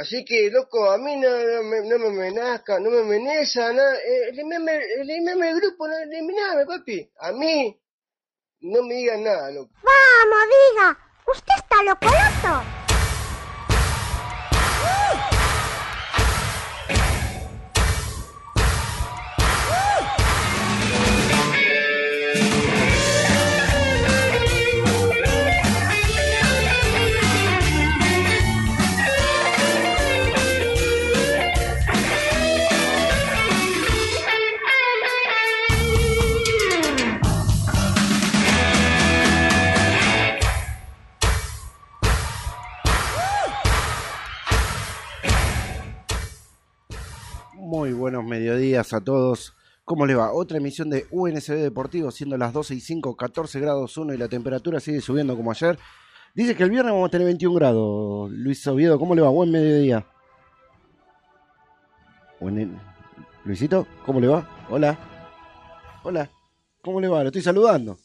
Así que, loco, a mí no, me, no me amenazca, no me amenaza, nada. Eh, elimíname, elimíname el grupo, no, eliminame, papi. A mí, no me digan nada, loco. Vamos, diga. Usted está loco, loco. A todos. ¿Cómo le va? Otra emisión de UNSB Deportivo, siendo las 12 y 5, 14 grados 1 y la temperatura sigue subiendo como ayer. Dice que el viernes vamos a tener 21 grados. Luis Oviedo, ¿cómo le va? Buen mediodía. Buen- Luisito, ¿cómo le va? Hola. Hola. ¿Cómo le va? Lo estoy saludando.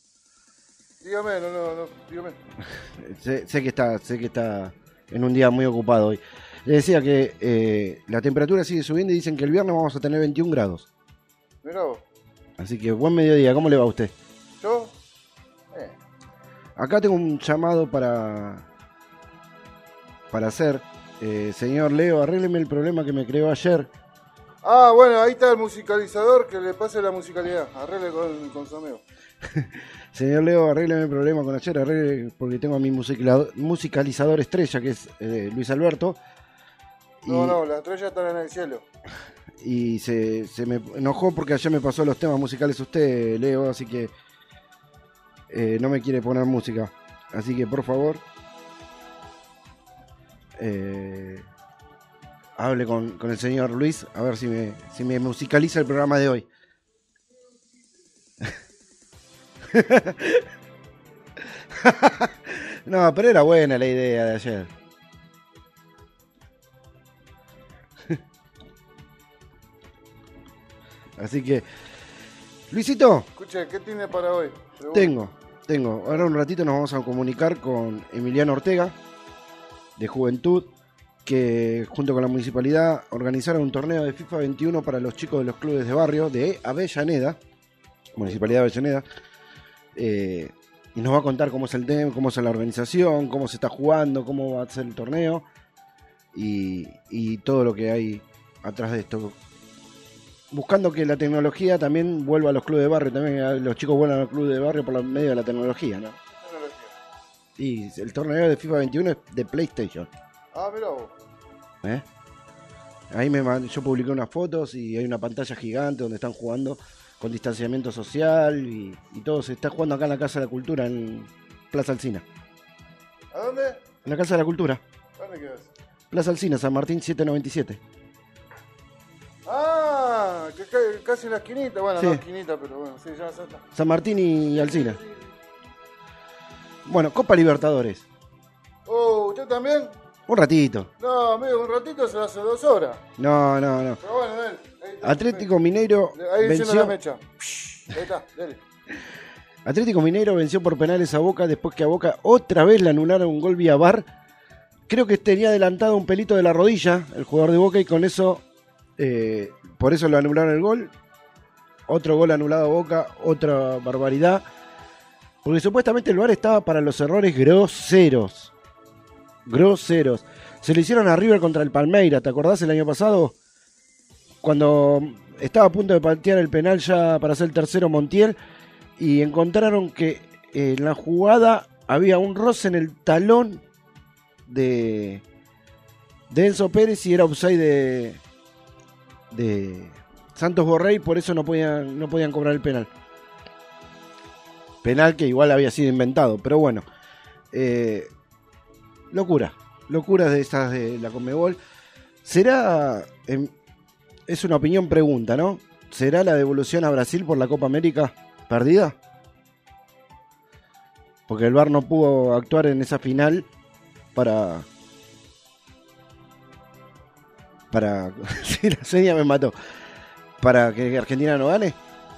Dígame, no, no, no, dígame. Sé, sé que está, sé que está en un día muy ocupado hoy. Le decía que eh, la temperatura sigue subiendo y dicen que el viernes vamos a tener 21 grados. Mirá vos. Así que buen mediodía, ¿cómo le va a usted? ¿Yo? Eh, Acá tengo un llamado para para hacer. Eh, señor Leo, arrégleme el problema que me creó ayer. Ah, bueno, ahí está el musicalizador, que le pase la musicalidad. Arregle con, con. Señor Leo, arrégleme el problema con ayer, arregle porque tengo a mi musicalizador estrella, que es eh, Luis Alberto. Y, No, no, las estrellas están en el cielo. y se, se me enojó porque ayer me pasó los temas musicales usted, Leo, así que eh, no me quiere poner música. Así que por favor, eh, hable con, con el señor Luis a ver si me, si me musicaliza el programa de hoy. no, pero era buena la idea de ayer. Así que, Luisito, Escuche, ¿qué tiene para hoy? Tengo, tengo. Ahora un ratito nos vamos a comunicar con Emiliano Ortega, de Juventud, que junto con la municipalidad organizaron un torneo de FIFA 21 para los chicos de los clubes de barrio de Avellaneda, Municipalidad de Avellaneda. eh, y nos va a contar cómo es el tema, cómo es la organización, cómo se está jugando, cómo va a ser el torneo y, y todo lo que hay atrás de esto. Buscando que la tecnología también vuelva a los clubes de barrio, también a- los chicos vuelvan al club de barrio por la- medio de la tecnología, ¿no? Y el torneo de FIFA 21 es de PlayStation. Ah, mirá vos. ¿eh? Ahí me mand- yo publiqué unas fotos y hay una pantalla gigante donde están jugando con distanciamiento social y, y todo se está jugando acá en la Casa de la Cultura, en Plaza Alcina. ¿A dónde? En la Casa de la Cultura, ¿Dónde quedas? Plaza Alcina, San Martín 797. Casi en la esquinita. Bueno, Sí. no esquinita, pero bueno, sí, ya, está. San Martín y Alcina. Bueno, Copa Libertadores. Oh, ¿usted también? Un ratito. No, amigo, un ratito se hace dos horas. No, no, no. Pero bueno, dale. Ahí está. Atlético Mineiro Ahí enciendo la venció. mecha. Ahí está, dale. Atlético Mineiro venció por penales a Boca después que a Boca otra vez le anularon un gol vía VAR. Creo que tenía adelantado un pelito de la rodilla el jugador de Boca y con eso, eh, por eso le anularon el gol. Otro gol anulado a Boca, otra barbaridad. Porque supuestamente el VAR estaba para los errores groseros. Groseros. Se lo hicieron a River contra el Palmeiras, ¿te acordás el año pasado? Cuando estaba a punto de patear el penal ya para hacer el tercero Montiel y encontraron que en la jugada había un roce en el talón de, de Enzo Pérez y era offside de, de Santos Borrell, por eso no podían, no podían cobrar el penal. Penal que igual había sido inventado, pero bueno. eh, locura, locura de esas de la Conmebol. ¿Será, em, es una opinión pregunta, ¿no? ¿Será la devolución a Brasil por la Copa América perdida? Porque el VAR no pudo actuar en esa final para. Para. Sí, la seña me mató. Para que Argentina no gane.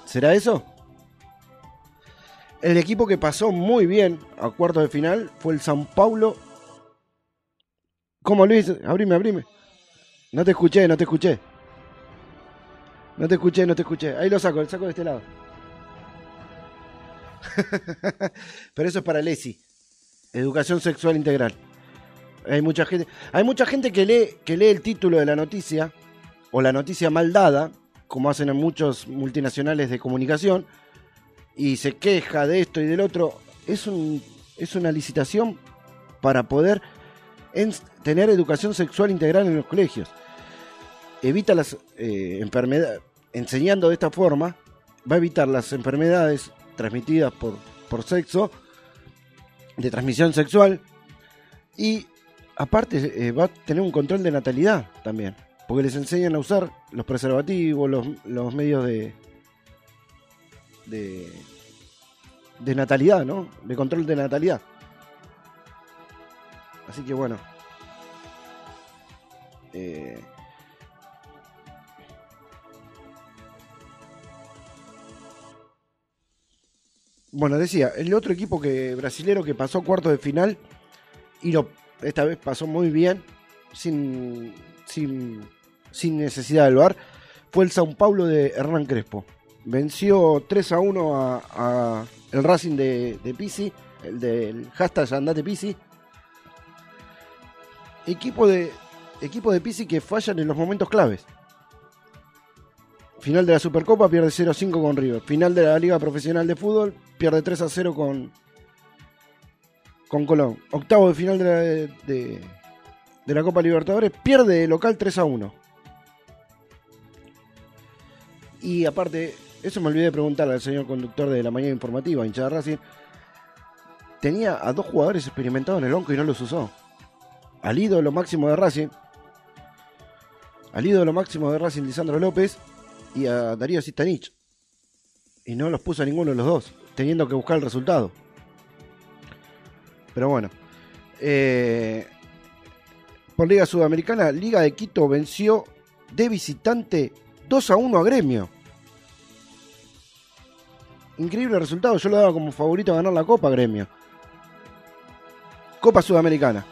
¿Será eso? El equipo que pasó muy bien a cuartos de final fue el San Paulo. ¿Cómo Luis? Abrime, abrime. No te escuché, no te escuché. No te escuché, no te escuché. Ahí lo saco, lo saco de este lado. Pero eso es para Lesi. Educación sexual integral. Hay mucha gente, hay mucha gente que lee, que lee el título de la noticia, o la noticia mal dada, como hacen en muchos multinacionales de comunicación, y se queja de esto y del otro. Es, es una licitación para poder en- tener educación sexual integral en los colegios. Evita las enfermedades, enseñando de esta forma, va a evitar las enfermedades transmitidas por, por sexo, de transmisión sexual, y aparte eh, va a tener un control de natalidad también, porque les enseñan a usar los preservativos, los, los medios de, de, de natalidad, ¿no? De control de natalidad. Así que bueno. Eh, bueno, decía, el otro equipo que brasilero que pasó cuartos de final y lo, esta vez pasó muy bien, sin, sin, sin necesidad del VAR, fue el Sao Paulo de Hernán Crespo. Venció 3 a 1 a, a el Racing de, de Pisi, el del hashtag Andate Pisi. Equipo de, equipo de Pisi que fallan en los momentos claves. Final de la Supercopa pierde 0-5 con River. Final de la Liga Profesional de Fútbol pierde 3-0 con, con Colón. Octavo de final de la, de, la Copa Libertadores pierde de local 3-1. Y aparte, eso me olvidé de preguntarle al señor conductor de la mañana informativa, hincha de Racing. Tenía a dos jugadores experimentados en el onco y no los usó. Al ídolo máximo de Racing. Al ídolo máximo de Racing, Lisandro López. Y a Darío Sistanich. Y no los puso a ninguno de los dos. Teniendo que buscar el resultado. Pero bueno. Eh, por Liga Sudamericana, Liga de Quito venció de visitante 2 a 1 a Gremio. Increíble resultado. Yo lo daba como favorito a ganar la Copa Gremio. Copa Sudamericana.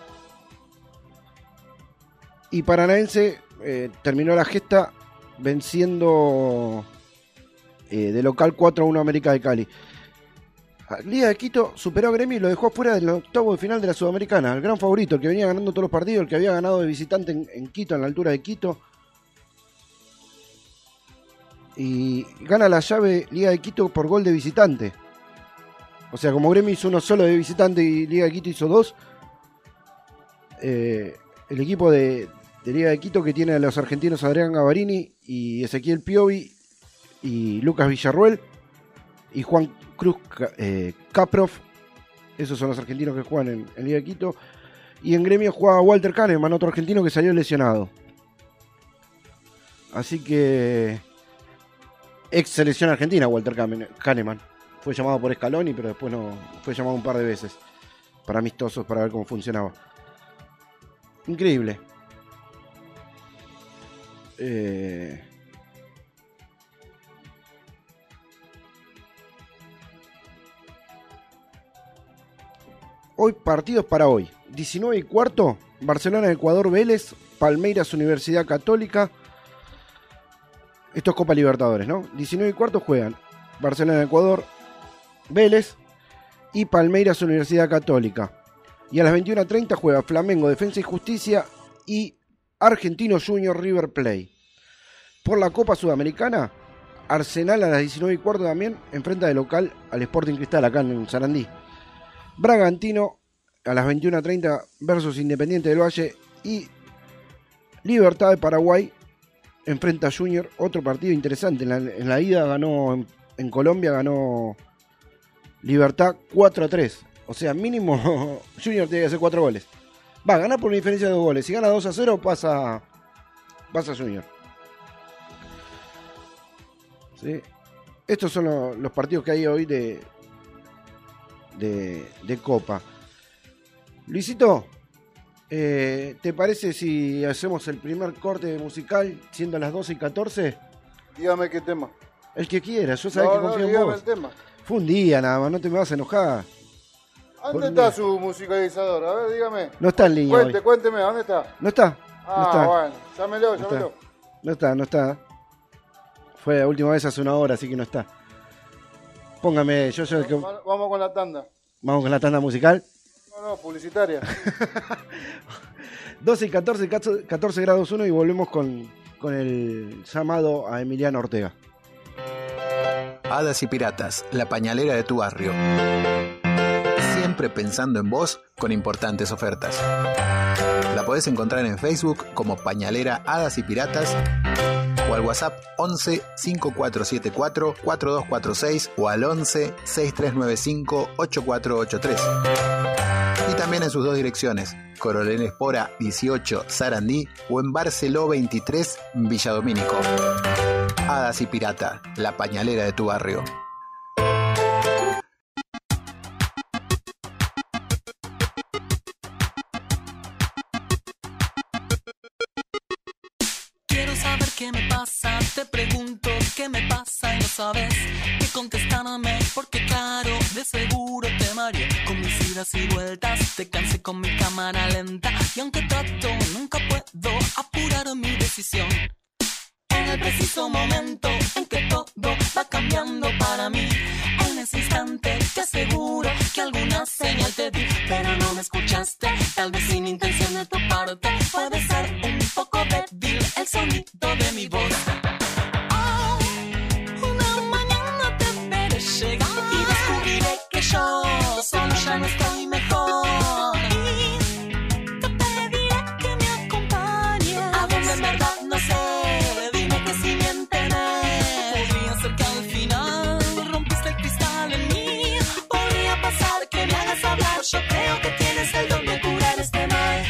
Y Paranaense eh, terminó la gesta venciendo eh, de local 4 a 1 América de Cali. Liga de Quito superó a Gremio y lo dejó fuera del octavo de final de la Sudamericana. El gran favorito, el que venía ganando todos los partidos, el que había ganado de visitante en, Quito, en la altura de Quito. Y gana la llave Liga de Quito por gol de visitante. O sea, como Gremio hizo uno solo de visitante y Liga de Quito hizo dos. eh, el equipo de, de Liga de Quito que tiene a los argentinos Adrián Gavarini y Ezequiel Piovi y Lucas Villarruel y Juan Cruz eh. Esos son los argentinos que juegan en, en Liga de Quito. Y en gremio juega Walter Kahneman, otro argentino que salió lesionado. Así que. Ex selección argentina, Walter Kahne- Kahneman. Fue llamado por Scaloni, pero después no. Fue llamado un par de veces. Para amistosos, para ver cómo funcionaba. Increíble. Eh, Hoy partidos para hoy. 19 y cuarto, Barcelona, Ecuador, Vélez, Palmeiras, Universidad Católica. Esto es Copa Libertadores, ¿no? 19 y cuarto juegan Barcelona, Ecuador, Vélez y Palmeiras, Universidad Católica. Y a las 21.30 juega Flamengo, Defensa y Justicia y Argentino Junior River Play. Por la Copa Sudamericana, Arsenal a las 19 y cuarto también enfrenta de local al Sporting Cristal acá en Sarandí. Bragantino a las 21.30 versus Independiente del Valle y Libertad de Paraguay enfrenta a Junior, otro partido interesante. En la, ida ganó en, Colombia, ganó Libertad 4 a 3. O sea, mínimo Junior tiene que hacer 4 goles. Va a ganar por una diferencia de 2 goles. Si gana 2 a 0 pasa, pasa Junior. ¿Sí? Estos son lo- los partidos que hay hoy de, de, de Copa. Luisito, eh, ¿te parece si hacemos el primer corte musical siendo las 12 y 14? Dígame qué tema. El que quiera, yo sabes No, que no, confío en vos. el tema. Fue un día nada más, no te me vas a enojar. ¿Dónde está su musicalizador? A ver, dígame. No está en línea Cuente, hoy. cuénteme, ¿dónde está? ¿No está? Ah, está. bueno, llámelo, No llámelo. No está, no está. Fue la última vez hace una hora, así que no está. Póngame, yo, yo, que- Va- Vamos con la tanda. vamos con la tanda musical. No, no, publicitaria. 12 y 14, 14 grados 1 y volvemos con, con el llamado a Emiliano Ortega. Hadas y Piratas, la pañalera de tu barrio. Siempre pensando en vos con importantes ofertas. La podés encontrar en Facebook como Pañalera Hadas y Piratas al WhatsApp 11 5474 4246 o al 11 6395 8483. Y también en sus dos direcciones, Coronel Espora 18 Sarandí o en Barceló 23 Villadomínico. Hadas y Pirata, la pañalera de tu barrio. Qué me pasa, te pregunto qué me pasa y no sabes qué contestarme, porque claro, de seguro te mareé. Con mis idas y vueltas, te cansé con mi cámara lenta. Y aunque trato, nunca puedo apurar mi decisión. En el preciso momento en que todo va cambiando para mí, en ese instante te aseguro que alguna señal te di, pero no me escuchaste, tal vez sin intención de tu parte, puede ser un poco débil el sonido de mi voz. Oh, una mañana te veré llegar y descubriré que yo solo ya no estoy mejor. Creo que tienes el don de curar este mal.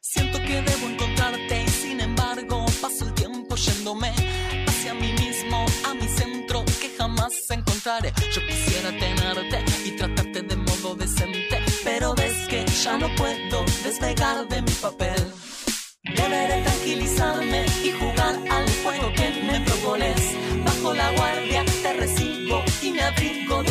Siento que debo encontrarte y sin embargo paso el tiempo yéndome hacia mí mismo, a mi centro que jamás encontraré. Yo quisiera tenerte y tratarte de modo decente, pero ves que ya no puedo despegar de mi papel. Deberé tranquilizarme y Bajo la guardia te recibo y me abrigo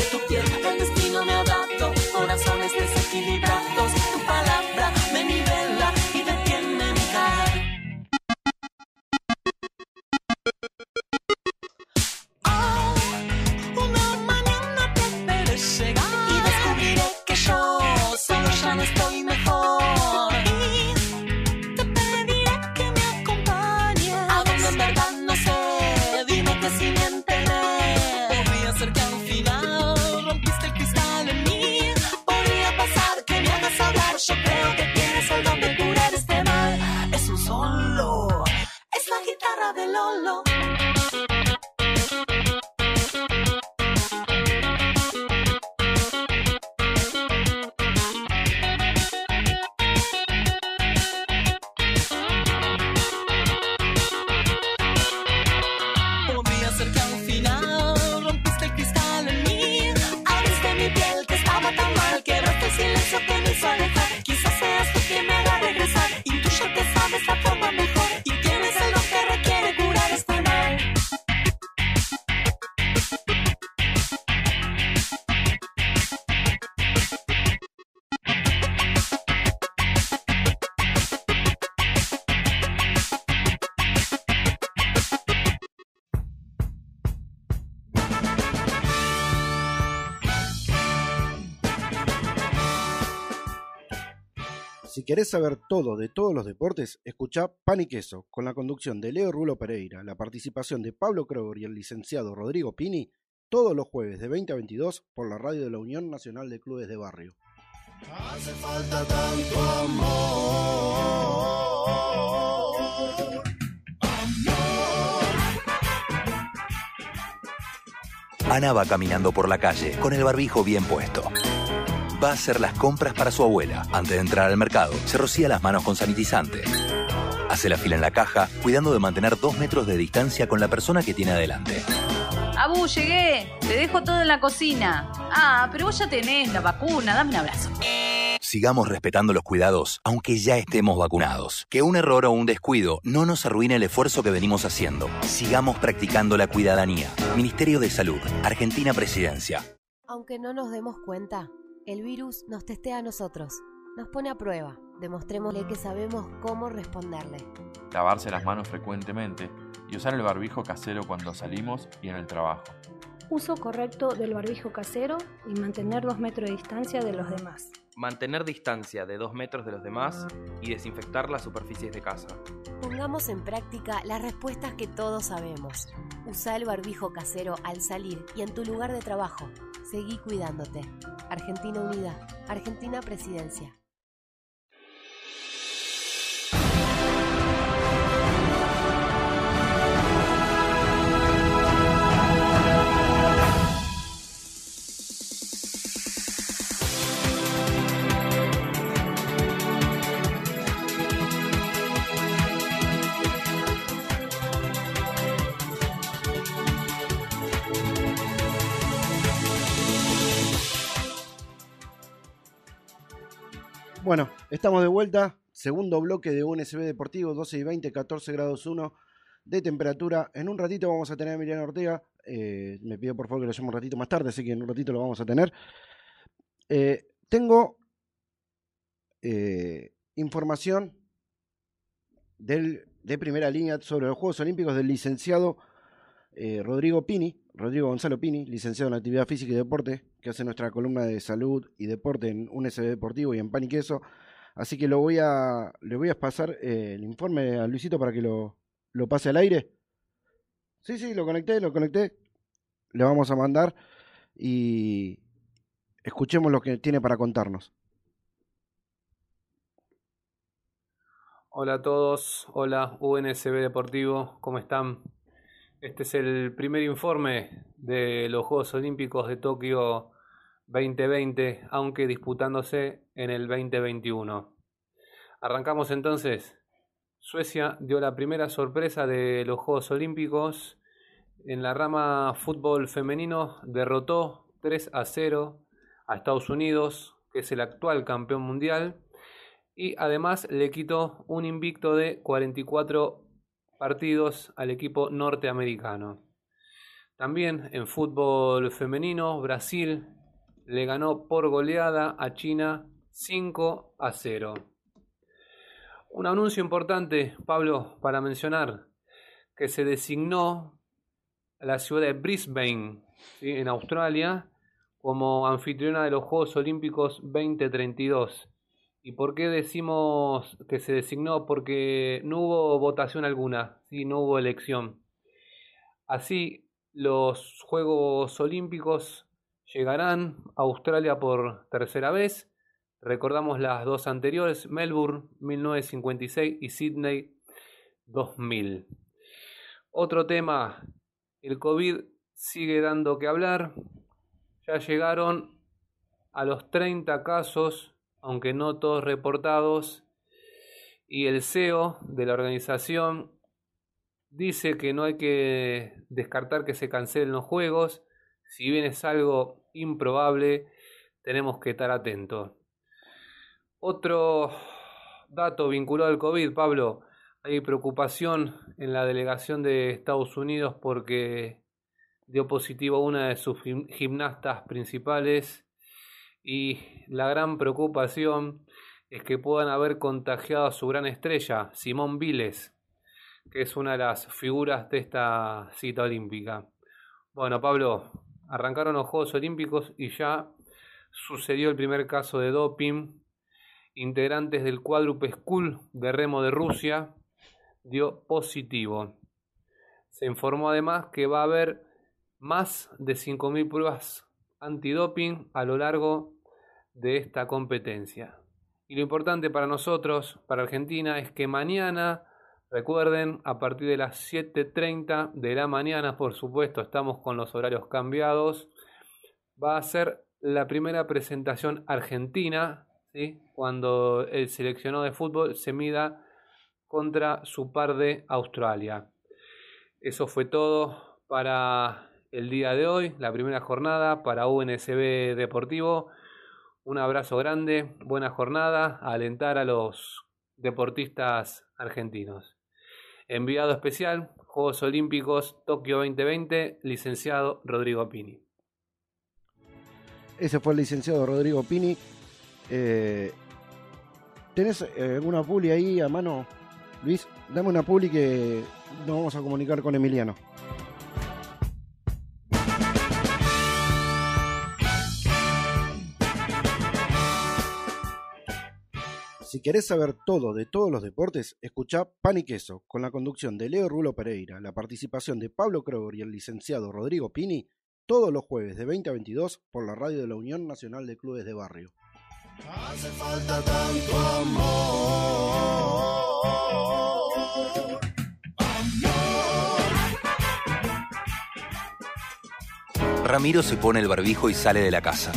Si querés saber todo de todos los deportes, escuchá Pan y Queso, con la conducción de Leo Rulo Pereira, la participación de Pablo Kroger y el licenciado Rodrigo Pini, todos los jueves de 20 a 22 por la radio de la Unión Nacional de Clubes de Barrio. Hace falta tanto amor. Ana va caminando por la calle con el barbijo bien puesto. Va a hacer las compras para su abuela. Antes de entrar al mercado, se rocía las manos con sanitizante. Hace la fila en la caja, cuidando de mantener dos metros de distancia con la persona que tiene adelante. Abu, llegué. Te dejo todo en la cocina. Ah, pero vos ya tenés la vacuna. Dame un abrazo. Sigamos respetando los cuidados, aunque ya estemos vacunados. Que un error o un descuido no nos arruine el esfuerzo que venimos haciendo. Sigamos practicando la cuidadanía. Ministerio de Salud, Argentina Presidencia. Aunque no nos demos cuenta, el virus nos testea a nosotros, nos pone a prueba. Demostrémosle que sabemos cómo responderle. Lavarse las manos frecuentemente y usar el barbijo casero cuando salimos y en el trabajo. Uso correcto del barbijo casero y mantener dos metros de distancia de los demás. Mantener distancia de dos metros de los demás y desinfectar las superficies de casa. Pongamos en práctica las respuestas que todos sabemos. Usa el barbijo casero al salir y en tu lugar de trabajo. Seguí cuidándote. Argentina Unida. Argentina Presidencia. Bueno, estamos de vuelta. Segundo bloque de UNSB Deportivo, 12 y 20, 14 grados 1 de temperatura. En un ratito vamos a tener a Miriam Ortega. Eh, me pido por favor que lo llame un ratito más tarde, así que en un ratito lo vamos a tener. Eh, tengo eh, información de primera línea sobre los Juegos Olímpicos del licenciado Rodrigo Pini, Rodrigo Gonzalo Pini, licenciado en Actividad Física y Deporte, que hace nuestra columna de salud y deporte en un SB Deportivo y en Pan y Queso. Así que lo voy a, le voy a pasar eh, el informe a Luisito para que lo, lo pase al aire. Sí, sí, lo conecté, lo conecté. Le vamos a mandar y escuchemos lo que tiene para contarnos. Hola a todos, hola UNSB Deportivo, ¿cómo están? Este es el primer informe de los Juegos Olímpicos de Tokio 2020, aunque disputándose en el 2021. Arrancamos entonces. Suecia dio la primera sorpresa de los Juegos Olímpicos. En la rama fútbol femenino derrotó 3 a 0 a Estados Unidos, que es el actual campeón mundial, y además le quitó un invicto de 44 partidos al equipo norteamericano. También en fútbol femenino, Brasil le ganó por goleada a China 5 a 0. Un anuncio importante, Pablo, para mencionar, que se designó la ciudad de Brisbane, en Australia, como anfitriona de los Juegos Olímpicos 2032. ¿Y por qué decimos que se designó? Porque no hubo votación alguna, ¿sí? no hubo elección. Así, los Juegos Olímpicos llegarán a Australia por tercera vez. Recordamos las dos anteriores, Melbourne 1956 y Sydney 2000. Otro tema, el COVID sigue dando que hablar. Ya llegaron a los 30 casos aunque no todos reportados, y el CEO de la organización dice que no hay que descartar que se cancelen los juegos, si bien es algo improbable, tenemos que estar atentos. Otro dato vinculado al COVID, Pablo, hay preocupación en la delegación de Estados Unidos porque dio positivo una de sus gimnastas principales y la gran preocupación es que puedan haber contagiado a su gran estrella, Simón Viles, que es una de las figuras de esta cita olímpica. Bueno, Pablo, arrancaron los Juegos Olímpicos y ya sucedió el primer caso de doping. Integrantes del cuádruple School de remo de Rusia dio positivo. Se informó además que va a haber más de 5.000 pruebas antidoping a lo largo de esta competencia. Y lo importante para nosotros, para Argentina, es que mañana, recuerden, a partir de las 7.30 de la mañana, por supuesto, estamos con los horarios cambiados, va a ser la primera presentación argentina, cuando el seleccionado de fútbol se mida contra su par de Australia. Eso fue todo para el día de hoy, la primera jornada para UNSB Deportivo. Un abrazo grande, buena jornada, alentar a los deportistas argentinos. Enviado especial, Juegos Olímpicos Tokio 2020, licenciado Rodrigo Pini. Ese fue el licenciado Rodrigo Pini. Eh, ¿Tenés eh, alguna publi ahí a mano, Luis? Dame una publi que nos vamos a comunicar con Emiliano. Si querés saber todo de todos los deportes, escuchá Pan y Queso, con la conducción de Leo Rulo Pereira, la participación de Pablo Kroger y el licenciado Rodrigo Pini, todos los jueves de 20 a 22 por la radio de la Unión Nacional de Clubes de Barrio. Hace falta tanto amor. Ramiro se pone el barbijo y sale de la casa.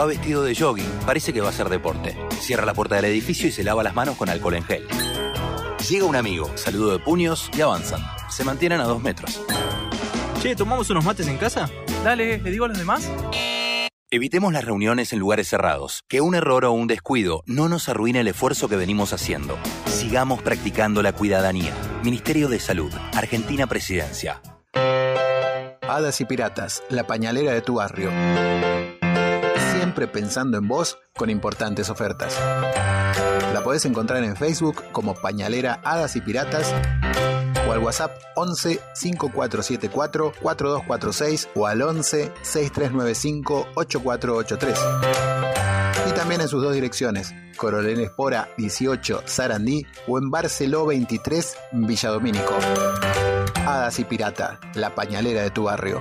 Va vestido de jogging, parece que va a hacer deporte. Cierra la puerta del edificio y se lava las manos con alcohol en gel. Llega un amigo, saludo de puños y avanzan. Se mantienen a dos metros. Che, ¿tomamos unos mates en casa? Dale, ¿le digo a los demás? Evitemos las reuniones en lugares cerrados. Que un error o un descuido no nos arruine el esfuerzo que venimos haciendo. Sigamos practicando la cuidadanía. Ministerio de Salud, Argentina Presidencia. Hadas y Piratas, la pañalera de tu barrio. Siempre pensando en vos con importantes ofertas. La podés encontrar en Facebook como Pañalera Hadas y Piratas o al WhatsApp 11 5474 4246 o al 11 6395 8483. Y también en sus dos direcciones, Coronel Espora 18 Sarandí o en Barceló 23 Villadomínico. Hadas y Pirata, la pañalera de tu barrio.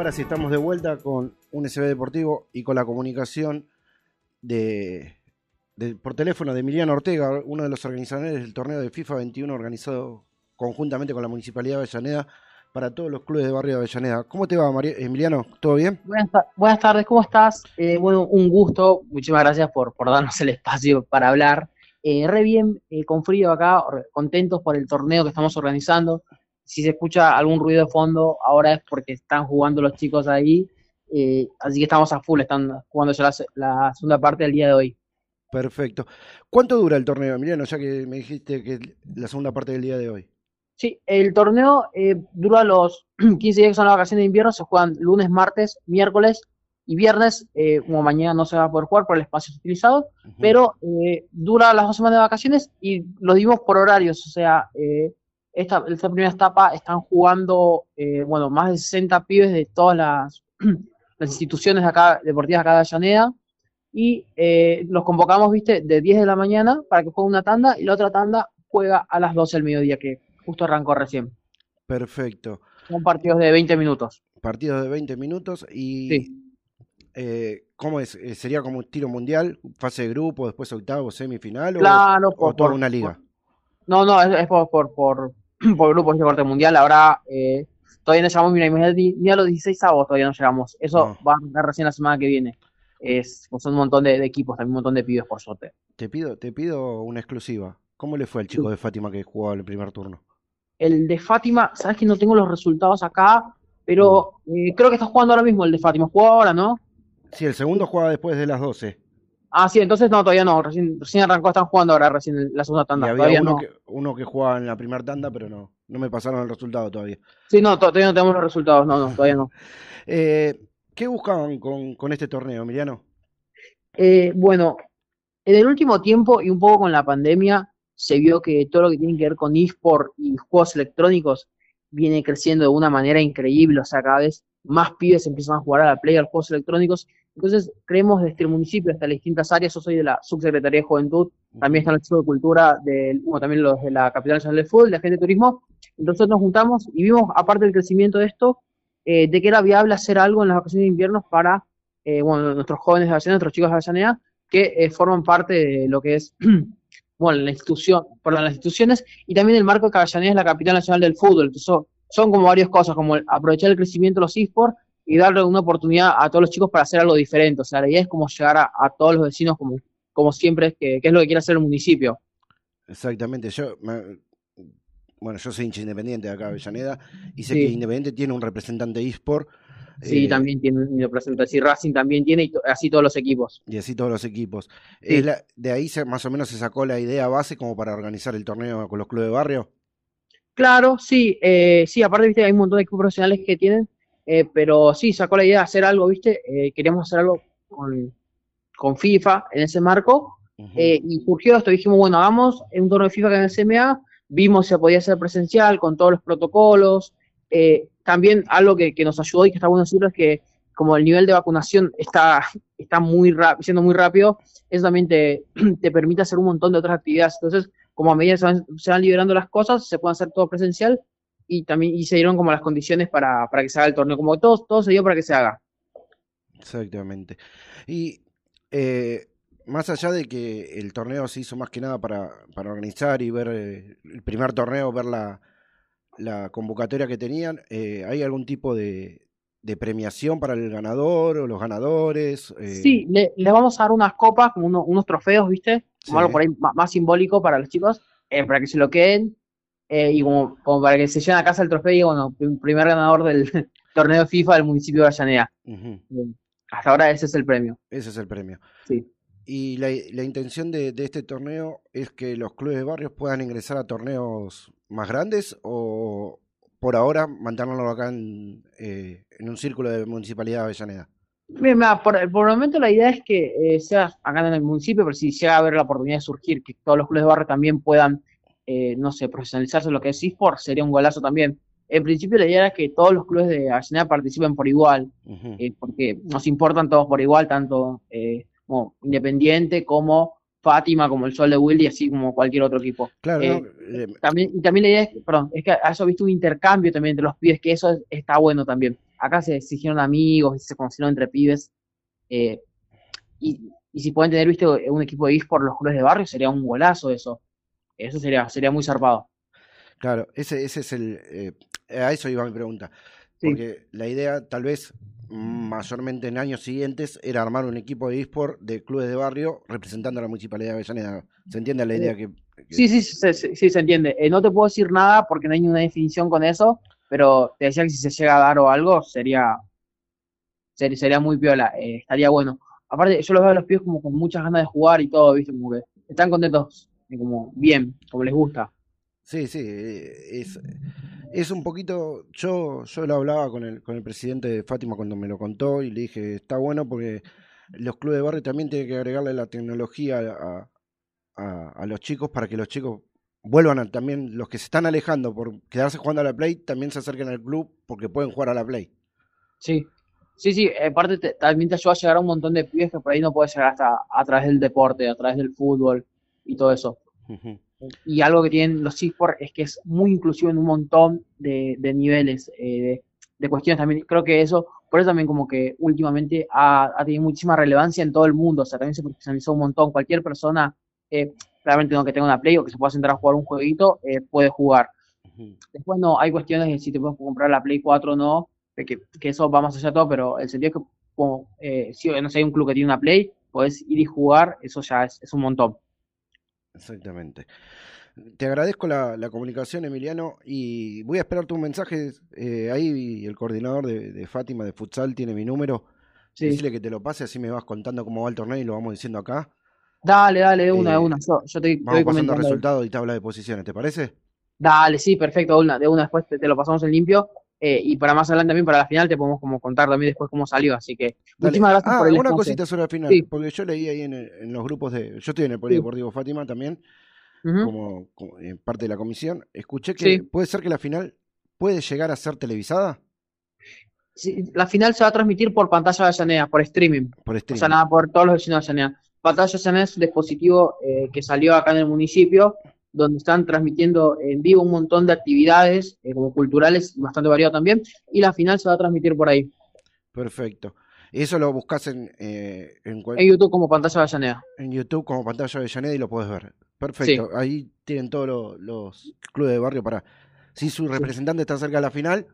Ahora sí estamos de vuelta con un SB Deportivo y con la comunicación de, por teléfono de Emiliano Ortega, uno de los organizadores del torneo de FIFA 21 organizado conjuntamente con la Municipalidad de Avellaneda para todos los clubes de barrio de Avellaneda. ¿Cómo te va, Emiliano? ¿Todo bien? Buenas, ta- buenas tardes, ¿cómo estás? Eh, bueno, un gusto, muchísimas gracias por, darnos el espacio para hablar. Eh, re bien, eh, con frío acá, contentos por el torneo que estamos organizando. Si se escucha algún ruido de fondo, ahora es porque están jugando los chicos ahí, eh, así que estamos a full, están jugando ya la, se- la segunda parte del día de hoy. Perfecto. ¿Cuánto dura el torneo, Emiliano? Ya que me dijiste que es la segunda parte del día de hoy. Sí, el torneo eh, dura los 15 días que son las vacaciones de invierno, se juegan lunes, martes, miércoles y viernes, eh, como mañana no se va a poder jugar por el espacio utilizado, pero eh, dura las dos semanas de vacaciones y lo dimos por horarios, o sea, eh, esta, esta primera etapa están jugando, eh, bueno, más de 60 pibes de todas las, las instituciones acá, deportivas acá de Avellaneda, y eh, los convocamos, viste, de 10 de la mañana para que juegue una tanda y la otra tanda juega a las 12 del mediodía, que justo arrancó recién. Perfecto. Son partidos de 20 minutos. Partidos de 20 minutos y eh, ¿cómo es? ¿Sería como un tiro mundial? ¿Fase de grupo, después octavo, semifinal? Claro, o, por- toda por- una liga? No, no, es, es por, por, por, grupos de corte mundial. Ahora eh, todavía no llegamos, ni, ni a los 16 avos todavía no llegamos. Eso va a arrancar recién la semana que viene. Es, pues son un montón de, de equipos, también un montón de pibes, por suerte. Te pido, te pido una exclusiva. ¿Cómo le fue al chico de Fátima que jugaba el primer turno? El de Fátima, sabes que no tengo los resultados acá, pero eh, creo que está jugando ahora mismo el de Fátima. Juega ahora, ¿no? Sí, el segundo jugaba después de las 12. Ah, sí, entonces no, todavía no. Recién, recién arrancó, están jugando ahora, recién la segunda Y tanda. había Todavía uno, no. que, uno que jugaba en la primera tanda, pero no, no me pasaron el resultado todavía. Sí, no, to- todavía no tenemos los resultados. No, no, todavía no. Eh, ¿Qué buscaban con, con este torneo, Emiliano? Eh, bueno, en el último tiempo y un poco con la pandemia, se vio que todo lo que tiene que ver con eSport y juegos electrónicos viene creciendo de una manera increíble. O sea, cada vez más pibes empiezan a jugar a la Play, a los juegos electrónicos. Entonces, creemos desde el municipio hasta las distintas áreas. Yo soy de la Subsecretaría de Juventud, también están los chicos de Cultura, del, bueno, también los de la Capital Nacional del Fútbol, la gente de Turismo. Entonces nos juntamos y vimos, aparte del crecimiento de esto, eh, de que era viable hacer algo en las vacaciones de invierno para eh, bueno, nuestros jóvenes de Avellaneda, nuestros chicos de Avellaneda, que eh, forman parte de lo que es bueno, la institución, perdón, las instituciones y también el marco de que Avellaneda es la capital nacional del fútbol. Entonces, son, como varias cosas, como el- aprovechar el crecimiento de los esports y darle una oportunidad a todos los chicos para hacer algo diferente. O sea, la idea es como llegar a, a todos los vecinos como, como siempre, que, que es lo que quiere hacer el municipio. Exactamente, yo, me- bueno, yo soy hincha independiente de acá de Avellaneda y sé Sí. que Independiente tiene un representante eSport Sí, Eh, también tiene un representante. Sí, Racing también tiene, y así todos los equipos. Y así todos los equipos. Sí. Es la- de ahí se, más o menos se sacó la idea base como para organizar el torneo con los clubes de barrio. Claro, sí, eh, sí, aparte, viste, hay un montón de equipos profesionales que tienen, eh, pero sí, sacó la idea de hacer algo, viste, eh, queríamos hacer algo con, con FIFA en ese marco, eh, y surgió esto, dijimos, bueno, hagamos un torneo de FIFA que en el CMA, vimos si podía hacer presencial con todos los protocolos, eh, también algo que, que nos ayudó y que está bueno decirlo es que como el nivel de vacunación está, está muy siendo muy rápido, eso también te, te permite hacer un montón de otras actividades. Entonces, como a medida que se van, se van liberando las cosas, se puede hacer todo presencial y también y se dieron como las condiciones para, para que se haga el torneo. Como todo, todo se dio para que se haga. Exactamente. Y eh, más allá de que el torneo se hizo más que nada para, para organizar y ver eh, el primer torneo, ver la, la convocatoria que tenían, eh, ¿hay algún tipo de, de premiación para el ganador o los ganadores? Eh, Sí, le, le vamos a dar unas copas, como uno- unos trofeos, ¿viste? Como Sí. algo por ahí más, simbólico para los chicos, para que se lo queden eh, y como, como para que se lleven a casa el trofeo y bueno, prim- primer ganador del torneo FIFA del municipio de Avellaneda. Eh, Hasta ahora ese es el premio. Ese es el premio. Sí. Y la, la intención de, de este torneo es que los clubes de barrios puedan ingresar a torneos más grandes o por ahora mantenerlo acá en, eh, en un círculo de Municipalidad de Avellaneda. Mira, mira, por, por el momento la idea es que eh, sea acá en el municipio, pero si llega a haber la oportunidad de surgir, que todos los clubes de barrio también puedan, eh, no sé, profesionalizarse lo que es eSport, sería un golazo también. En principio la idea es que todos los clubes de Avellaneda participen por igual, eh, porque nos importan todos por igual, tanto eh, como Independiente como Fátima, como el Sol de Wildy, así como cualquier otro equipo. Claro, Eh, ¿no? Eh, también, y también la idea es, perdón, es que eso visto un intercambio también entre los pibes, que eso es- está bueno también. Acá se, hicieron amigos, se conocieron entre pibes, y, y si pueden tener, viste, un equipo de por los clubes de barrio, sería un golazo eso. Eso sería, sería muy zarpado. Claro, ese, ese es el... eh, a eso iba mi pregunta. Porque la idea, tal vez mayormente en años siguientes, era armar un equipo de eSport de clubes de barrio representando a la Municipalidad de Avellaneda. ¿Se entiende la idea que... que- Sí, sí, sí, sí, sí, se entiende. Eh, no te puedo decir nada porque no hay ninguna definición con eso, pero te decía que si se llega a dar o algo, sería, sería, sería muy piola, eh, estaría bueno. Aparte, yo los veo a los pibes como con muchas ganas de jugar y todo, ¿viste? Como que están contentos, eh, como bien, como les gusta. Sí, sí, es, es un poquito, yo, yo lo hablaba con el, con el presidente de Fátima cuando me lo contó y le dije, está bueno porque los clubes de barrio también tienen que agregarle la tecnología a, a, a los chicos para que los chicos vuelvan a, también, los que se están alejando por quedarse jugando a la Play, también se acerquen al club porque pueden jugar a la Play. Sí, sí, sí, eh, aparte te- también te ayuda a llegar a un montón de pibes que por ahí no puedes llegar hasta a través del deporte, a través del fútbol y todo eso. Y algo que tienen los eSports es que es muy inclusivo en un montón de, de niveles, eh, de, de cuestiones también. Creo que eso, por eso también como que últimamente ha, ha tenido muchísima relevancia en todo el mundo, o sea, también se profesionalizó un montón. Cualquier persona, eh, claramente no que tenga una Play o que se pueda sentar a jugar un jueguito, eh, puede jugar. Después no, hay cuestiones de si te puedes comprar la Play 4 o no, que, que eso va más allá de todo, pero el sentido es que como, eh, si no sé, hay un club que tiene una Play, puedes ir y jugar, eso ya es, es un montón. Exactamente. Te agradezco la, la comunicación, Emiliano, y voy a esperar tus mensajes. Eh, ahí el coordinador de, de Fátima de futsal tiene mi número. Sí. Decirle que te lo pase, así me vas contando cómo va el torneo y lo vamos diciendo acá. Dale, dale, de una, Eh, de una. Yo, yo te, te Vamos voy pasando resultados y tabla de posiciones, ¿te parece? Dale, sí, perfecto, de una, de una después te, te lo pasamos en limpio. Eh, y para más adelante también, para la final, te podemos como contar también después cómo salió. Así que Dale. muchísimas gracias Ah, por el una espacio. cosita sobre la final, Sí. porque yo leí ahí en, los grupos de. Yo estoy en el Polideportivo Fátima también, como, como, eh, parte de la comisión. Escuché que Sí. puede ser que la final puede llegar a ser televisada Sí, la final se va a transmitir por pantalla de Avellaneda, por streaming. por O streaming. sea, nada, por todos los vecinos de Avellaneda. Pantalla de Avellaneda es un dispositivo eh, que salió acá en el municipio, donde están transmitiendo en vivo un montón de actividades, eh, como culturales, bastante variado también, y la final se va a transmitir por ahí, Perfecto. Eso lo buscas en, eh, en, YouTube como pantalla de Avellaneda. en YouTube como pantalla de Avellaneda y lo puedes ver. Perfecto. Ahí tienen todos lo- los clubes de barrio para. Si su representante está cerca de la final,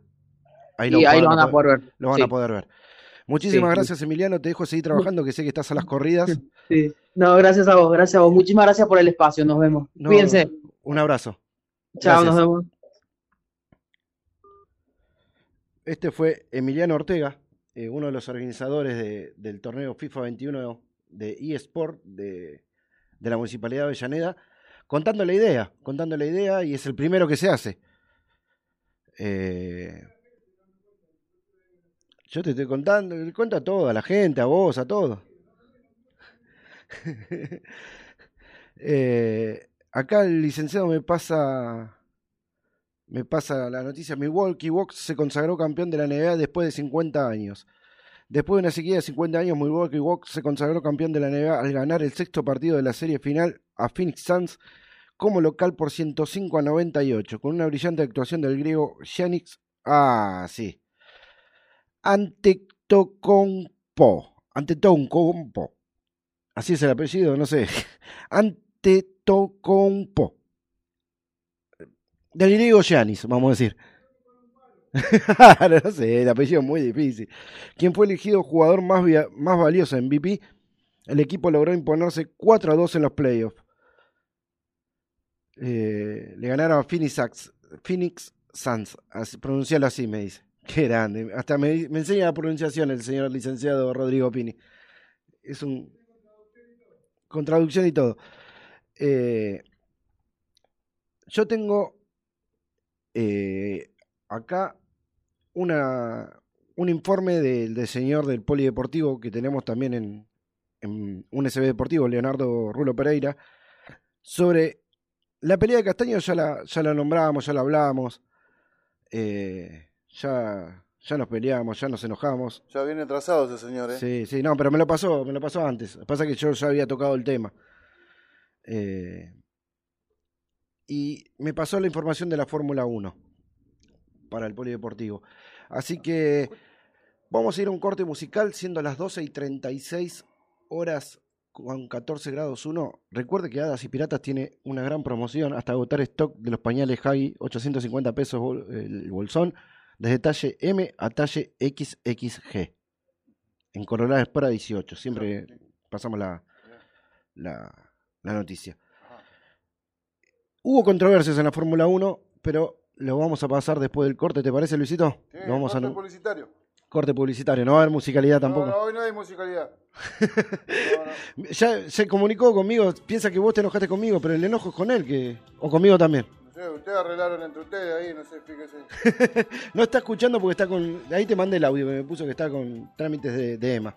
ahí lo, Y ahí lo van a poder ver. Lo van Sí. a poder ver. Muchísimas Sí. gracias, Emiliano. Te dejo seguir trabajando, que sé que estás a las corridas. Sí. No, gracias a vos, gracias a vos. Muchísimas gracias por el espacio, nos vemos. No, Cuídense. Un abrazo. Chao, Gracias. nos vemos. Este fue Emiliano Ortega, eh, uno de los organizadores de- del torneo FIFA 21 de eSport de, de la Municipalidad de Avellaneda, contando la idea, contando la idea y es el primero que se hace. Eh, yo te estoy contando, le cuento a todo, a la gente, a vos, a todos. Eh, acá el licenciado me pasa me pasa la noticia. Milwaukee Bucks se consagró campeón de la NBA después de 50 años. Después de una sequía de 50 años, Milwaukee Bucks se consagró campeón de la NBA al ganar el sexto partido de la serie final a Phoenix Suns como local por 105 a 98, con una brillante actuación del griego Giannis. Ah, sí. Antetokounmpo. Antetokounmpo. Así es el apellido, no sé. Antetokounmpo. Del griego Giannis, vamos a decir. no sé, el apellido es muy difícil. Quien fue elegido jugador más, más valioso en MVP, el equipo logró imponerse 4 a 2 en los playoffs. Eh, le ganaron a Phoenix, Phoenix Suns, así, pronunciarlo así me dice. Qué grande. Hasta me, enseña la pronunciación el señor licenciado Rodrigo Pini. Es un... con traducción y todo. Eh, yo tengo eh, acá una, un informe del, del señor del polideportivo que tenemos también en, en un SB Deportivo, Leonardo Rulo Pereira, sobre la pelea de Castaño, ya la, ya la nombramos, ya la hablamos, eh, ya, ya nos peleamos, ya nos enojamos. Ya viene atrasado ese señor, ¿eh? Sí, sí, no, pero me lo pasó, me lo pasó antes. Lo que pasa es que yo ya había tocado el tema. Eh, y me pasó la información de la Fórmula 1 para el polideportivo. Así que vamos a ir a un corte musical, siendo las 12 y 36 horas con 14 grados 1. Recuerde que Hadas y Piratas tiene una gran promoción hasta agotar stock de los pañales Hagi, 850 pesos el bolsón, desde talle M a talle XXG. En Coronel Espora 18. Siempre pasamos la, la, la noticia. Hubo controversias en la Fórmula 1, pero lo vamos a pasar después del corte, ¿te parece, Luisito? Sí, lo vamos a corte publicitario. corte publicitario, no va a haber musicalidad tampoco. No, no, hoy no hay musicalidad. Ya se comunicó conmigo, piensa que vos te enojaste conmigo, pero el enojo es con él, que o conmigo también. Ustedes arreglaron entre ustedes ahí, no sé, fíjese. No está escuchando porque está con. Ahí te mandé el audio me puso que está con trámites de, de EMA.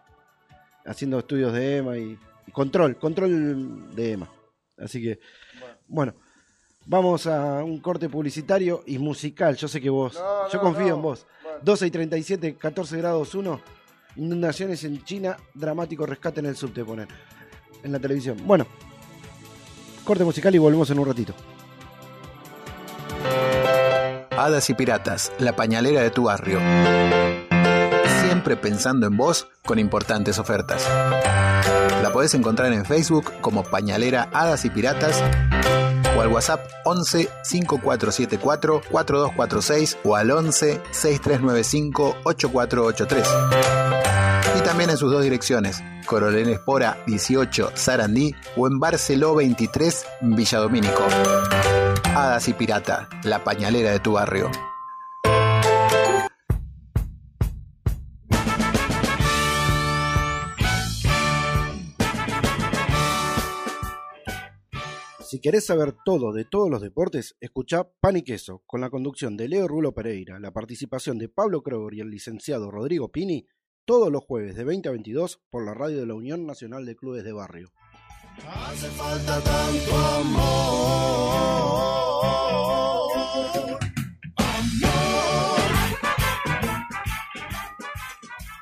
Haciendo estudios de EMA y, y control, control de EMA. Así que, bueno, vamos a un corte publicitario y musical. Yo sé que vos. No, yo no, confío no. en vos. 12 y 37, 14 grados 1. Inundaciones en China, dramático rescate en el subte, poner. En la televisión. Bueno, corte musical y volvemos en un ratito. Hadas y Piratas, la pañalera de tu barrio. Siempre pensando en vos con importantes ofertas. La podés encontrar en Facebook como Pañalera Hadas y Piratas o al WhatsApp 11 5474 4246 o al 11 6395 8483. Y también en sus dos direcciones, Coronel Espora 18 Sarandí o en Barceló 23 Villadomínico. Y la pañalera de tu barrio. Si querés saber todo de todos los deportes, escuchá Pan y Queso, con la conducción de Leo Rulo Pereira, la participación de Pablo Kroger y el licenciado Rodrigo Pini, todos los jueves de 20 a 22 por la radio de la Unión Nacional de Clubes de Barrio. Hace falta tanto amor.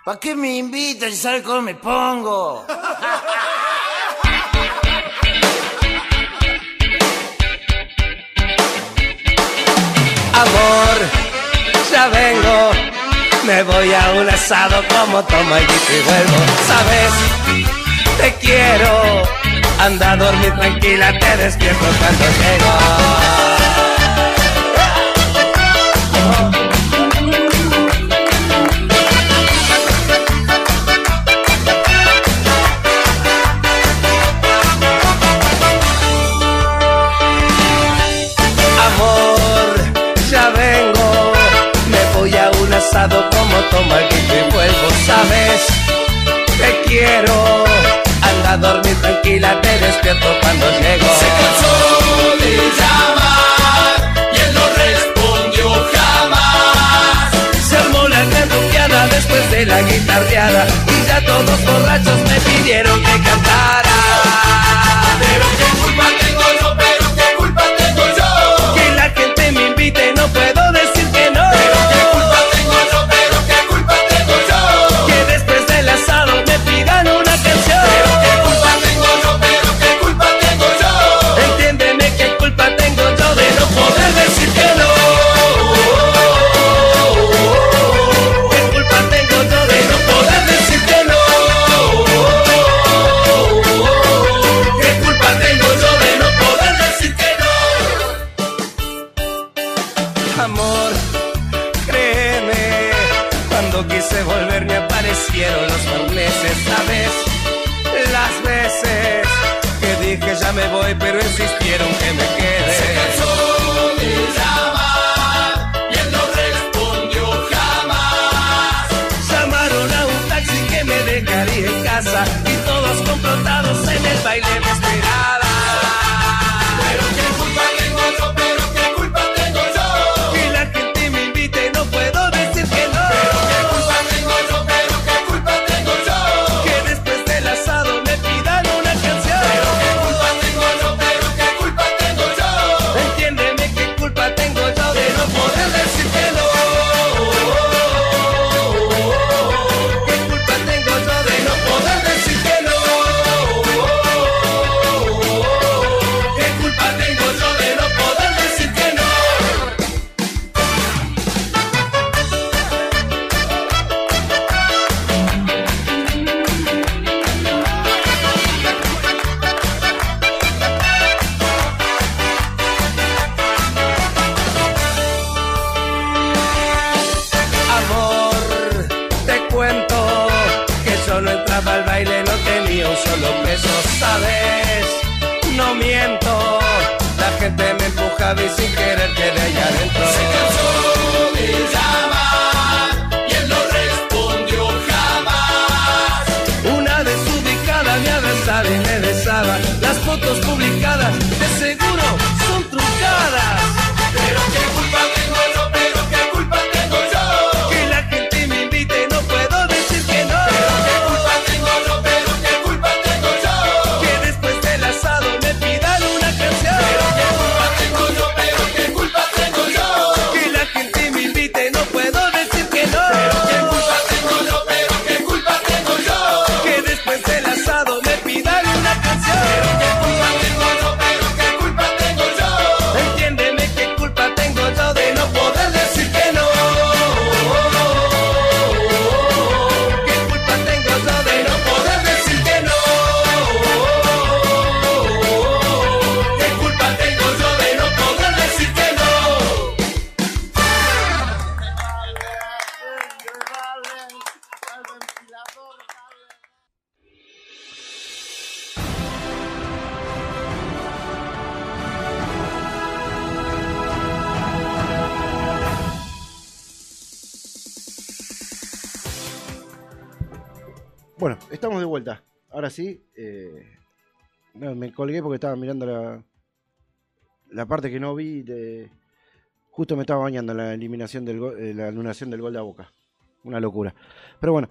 ¿Para qué me invitan si sabes cómo me pongo? Amor, ya vengo. Me voy a un asado como toma y y vuelvo. Sabes, te quiero. Anda a dormir tranquila, te despierto cuando llego. Como toma y vuelvo. quiero. A dormir tranquila, te despierto cuando llego. Se cansó de llamar y él no respondió jamás. Se armó la cantuqueada después de la guitarreada y ya todos borrachos me pidieron que cantara. Me voy, pero insistieron que me quede. No, me colgué porque estaba mirando la, la parte que no vi. De, justo me estaba bañando la eliminación del gol- eh, la anulación del gol de Boca. Una locura. Pero bueno.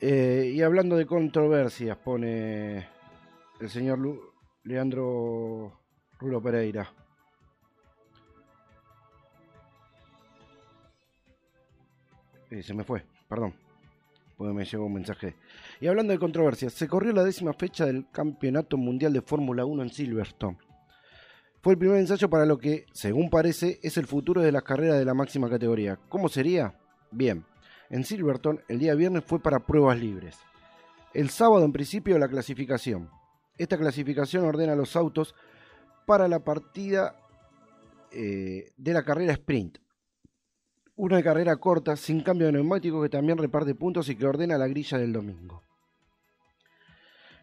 eh, y hablando de controversias, pone el señor Lu- Leandro Rulo Pereira. Eh, se me fue, perdón porque me llegó un mensaje. Y hablando de controversias, se corrió la décima fecha del Campeonato Mundial de Fórmula 1 en Silverstone. Fue el primer ensayo para lo que, según parece, es el futuro de las carreras de la máxima categoría. ¿Cómo sería? Bien, en Silverstone el día viernes fue para pruebas libres. El sábado en principio la clasificación. Esta clasificación ordena los autos para la partida eh, de la carrera sprint. Una carrera corta, sin cambio de neumático, que también reparte puntos y que ordena la grilla del domingo.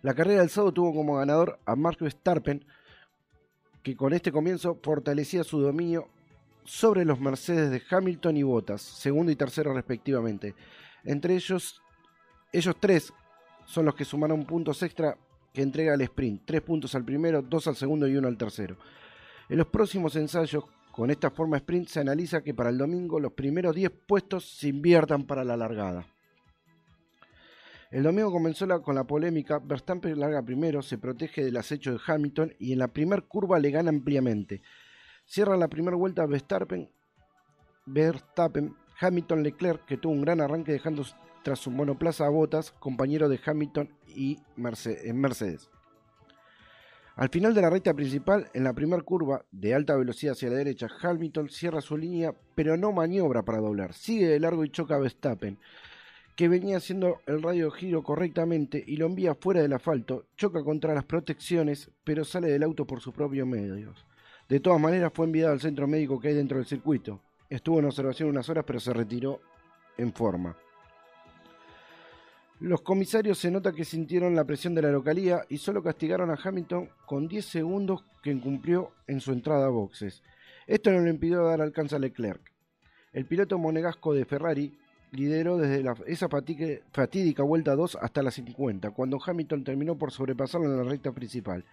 La carrera del sábado tuvo como ganador a Mark Verstappen, que con este comienzo fortalecía su dominio sobre los Mercedes de Hamilton y Bottas, segundo y tercero respectivamente. Entre ellos, ellos tres son los que sumaron puntos extra que entrega el sprint. Tres puntos al primero, dos al segundo y uno al tercero. En los próximos ensayos con esta forma sprint se analiza que para el domingo los primeros 10 puestos se inviertan para la largada. El domingo comenzó con la polémica, Verstappen larga primero, se protege del acecho de Hamilton y en la primera curva le gana ampliamente. Cierra la primera vuelta Verstappen, Verstappen, Hamilton Leclerc, que tuvo un gran arranque dejando tras su monoplaza a Bottas, compañero de Hamilton y Merce- en Mercedes. Al final de la recta principal, en la primera curva de alta velocidad hacia la derecha, Hamilton cierra su línea, pero no maniobra para doblar. Sigue de largo y choca a Verstappen, que venía haciendo el radio giro correctamente y lo envía fuera del asfalto. Choca contra las protecciones, pero sale del auto por sus propios medios. De todas maneras, fue enviado al centro médico que hay dentro del circuito. Estuvo en observación unas horas, pero se retiró en forma. Los comisarios se nota que sintieron la presión de la localía y solo castigaron a Hamilton con 10 segundos que incumplió en su entrada a boxes. Esto no le impidió dar alcance a Leclerc. El piloto monegasco de Ferrari lideró desde la- esa fatídica vuelta 2 hasta la 50, cuando Hamilton terminó por sobrepasarlo en la recta principal.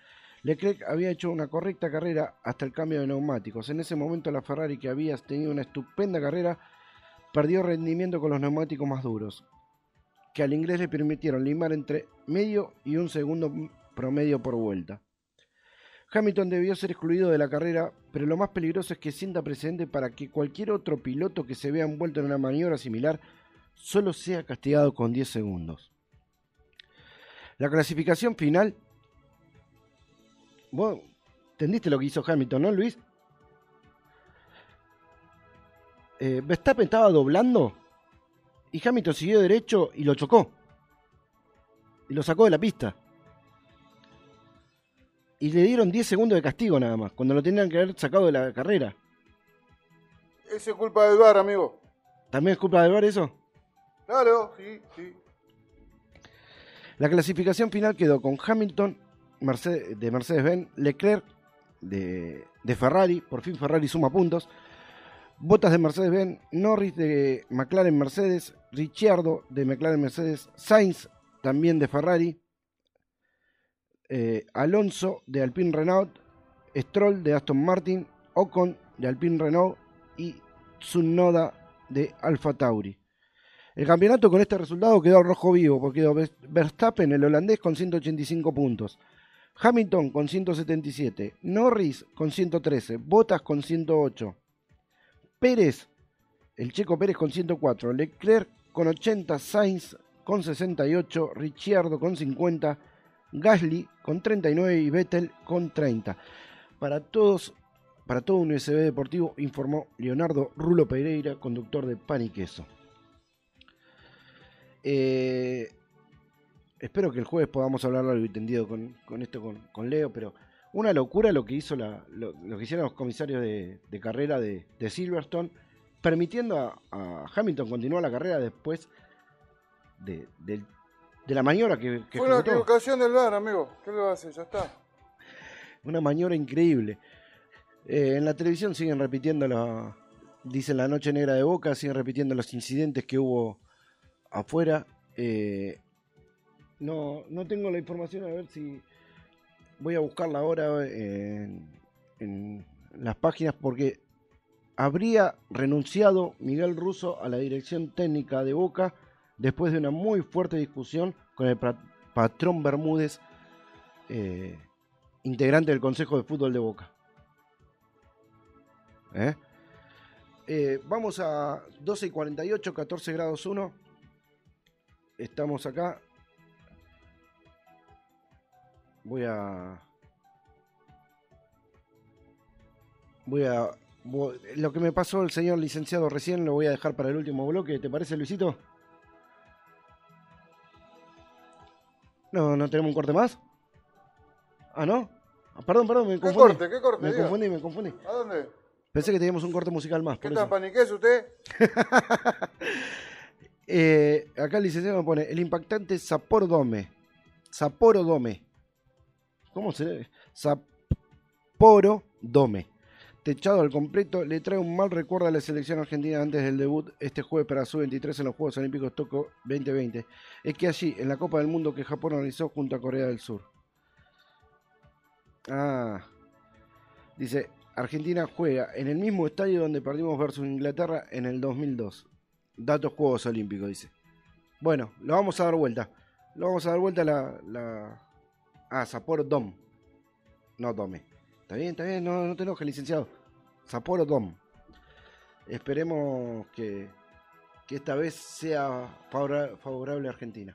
Leclerc había hecho una correcta carrera hasta el cambio de neumáticos. En ese momento la Ferrari, que había tenido una estupenda carrera, perdió rendimiento con los neumáticos más duros que al inglés le permitieron limar entre medio y un segundo promedio por vuelta. Hamilton debió ser excluido de la carrera, pero lo más peligroso es que sienta precedente para que cualquier otro piloto que se vea envuelto en una maniobra similar solo sea castigado con 10 segundos. La clasificación final. Vos entendiste lo que hizo Hamilton, ¿no, Luis? Eh, Verstappen estaba doblando y Hamilton siguió derecho y lo chocó. Y lo sacó de la pista. Y le dieron 10 segundos de castigo nada más, cuando lo tenían que haber sacado de la carrera. Eso es culpa del bar, amigo. ¿También es culpa del VAR eso? Claro, sí, sí. La clasificación final quedó con Hamilton Mercedes- de Mercedes-Benz, Leclerc de, de Ferrari, por fin Ferrari suma puntos, Bottas de Mercedes-Benz, Norris de McLaren Mercedes, Ricciardo de McLaren Mercedes, Sainz también de Ferrari, eh, Alonso de Alpine Renault, Stroll de Aston Martin, Ocon de Alpine Renault y Tsunoda de Alfa Tauri. El campeonato con este resultado quedó rojo vivo, porque quedó Ver- Verstappen, el holandés, con 185 puntos. Hamilton con 177. Norris con 113. Bottas con 108. Pérez, el checo Pérez con 104. Leclerc con 80. Sainz con 68. Ricciardo con 50. Gasly con 39 y Vettel con 30. Para todos, para todo un USB deportivo, informó Leonardo Rulo Pereira, conductor de Pan y Queso. Eh, espero que el jueves podamos hablar largo y con, con esto con, con Leo, pero una locura lo que hizo la, lo, que hicieron los comisarios de, carrera de, de Silverstone, permitiendo a, a Hamilton continuar la carrera después de, del- de la maniobra que, que Fue una ejecutó. equivocación del bar, amigo. ¿Qué le va a hacer? Ya está. Una maniobra increíble. Eh, en la televisión siguen repitiendo la. Dicen la noche negra de Boca, siguen repitiendo los incidentes que hubo afuera. Eh, no, no tengo la información, a ver si. Voy a buscarla ahora en, en las páginas porque habría renunciado Miguel Russo a la dirección técnica de Boca después de una muy fuerte discusión con el patrón Bermúdez, eh, integrante del Consejo de Fútbol de Boca. ¿Eh? Eh, vamos a 12 y 48, 14 grados 1. Estamos acá. Voy a. Voy a. Lo que me pasó el señor licenciado recién lo voy a dejar para el último bloque. ¿Te parece, Luisito? No, no tenemos un corte más. Ah, ¿no? Ah, perdón, perdón, me ¿Qué confundí. corte? ¿Qué corte? Me Diga. confundí, me confundí. ¿A dónde? Pensé que teníamos un corte musical más. ¿Qué por eso. paniqués usted? Eh, acá el licenciado me pone el impactante Sapporo Dome. Sapporo Dome. ¿Cómo se? Sapporo Dome. Techado al completo, le trae un mal recuerdo a la selección argentina antes del debut este jueves para su 23 en los Juegos Olímpicos Tokio 2020. Es que allí, en la Copa del Mundo que Japón organizó junto a Corea del Sur. Ah, dice, Argentina juega en el mismo estadio donde perdimos versus Inglaterra en el 2002. Datos Juegos Olímpicos, dice. Bueno, lo vamos a dar vuelta. Lo vamos a dar vuelta a la... la... Ah, Sapporo Dom. No Dome. Está bien, está bien, no, no te enojes, licenciado. Sapporo Dom. Esperemos que, que esta vez sea favora- favorable a Argentina.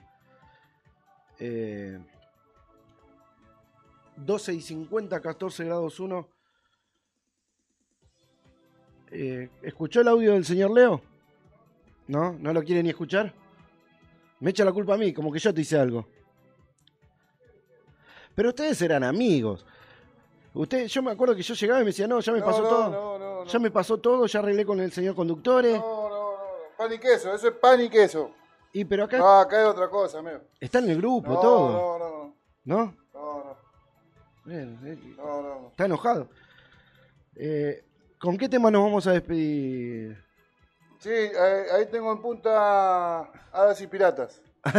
Eh, 12 y 50, 14 grados 1. Eh, ¿Escuchó el audio del señor Leo? ¿No? ¿No lo quiere ni escuchar? Me echa la culpa a mí, como que yo te hice algo. Pero ustedes eran amigos. Usted, yo me acuerdo que yo llegaba y me decía, no, ya me No, pasó no, todo. no, Ya me pasó todo, ya arreglé con el señor conductores. No, no, no, pan y queso, eso es pan y queso. Y pero acá No, acá es otra cosa, amigo. está en el grupo, todo. no, no, ¿No? no, no, Bien, eh, no, no, no. Está enojado. Eh, ¿Con qué tema nos vamos a despedir? Sí, ahí, ahí tengo en punta hadas y piratas.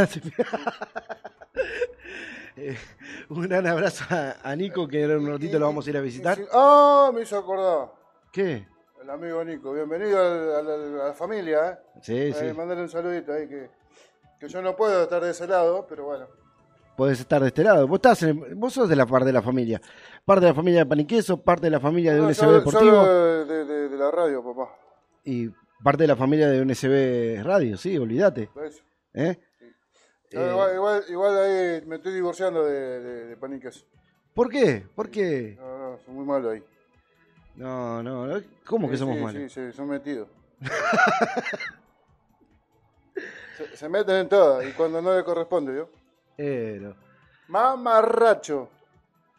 Eh, un gran abrazo a, a Nico, que en un ratito lo vamos a ir a visitar. Ah, me hizo acordar. ¿Qué? El amigo Nico. Bienvenido a la familia, ¿eh? Sí, Eh, sí. Mandale un saludito ahí, que, que yo no puedo estar de ese lado, pero bueno. Podés estar de este lado. Vos, estás en- vos sos de la parte de la familia. Parte de la familia de Paniqueso, parte de la familia de No, un SB yo- Deportivo de, de- de la radio, papá. y parte de la familia de un SB Radio, sí, olvídate. Eso. ¿Eh? No, Eh, igual, igual, igual ahí me estoy divorciando de, de, de pan y queso. ¿Por qué? ¿Por qué? No, no, son muy malos ahí. No, no, no. ¿Cómo que somos sí, malos? Sí, sí, son metidos. se, se meten en todo y cuando no le corresponde, ¿vio? Mamarracho.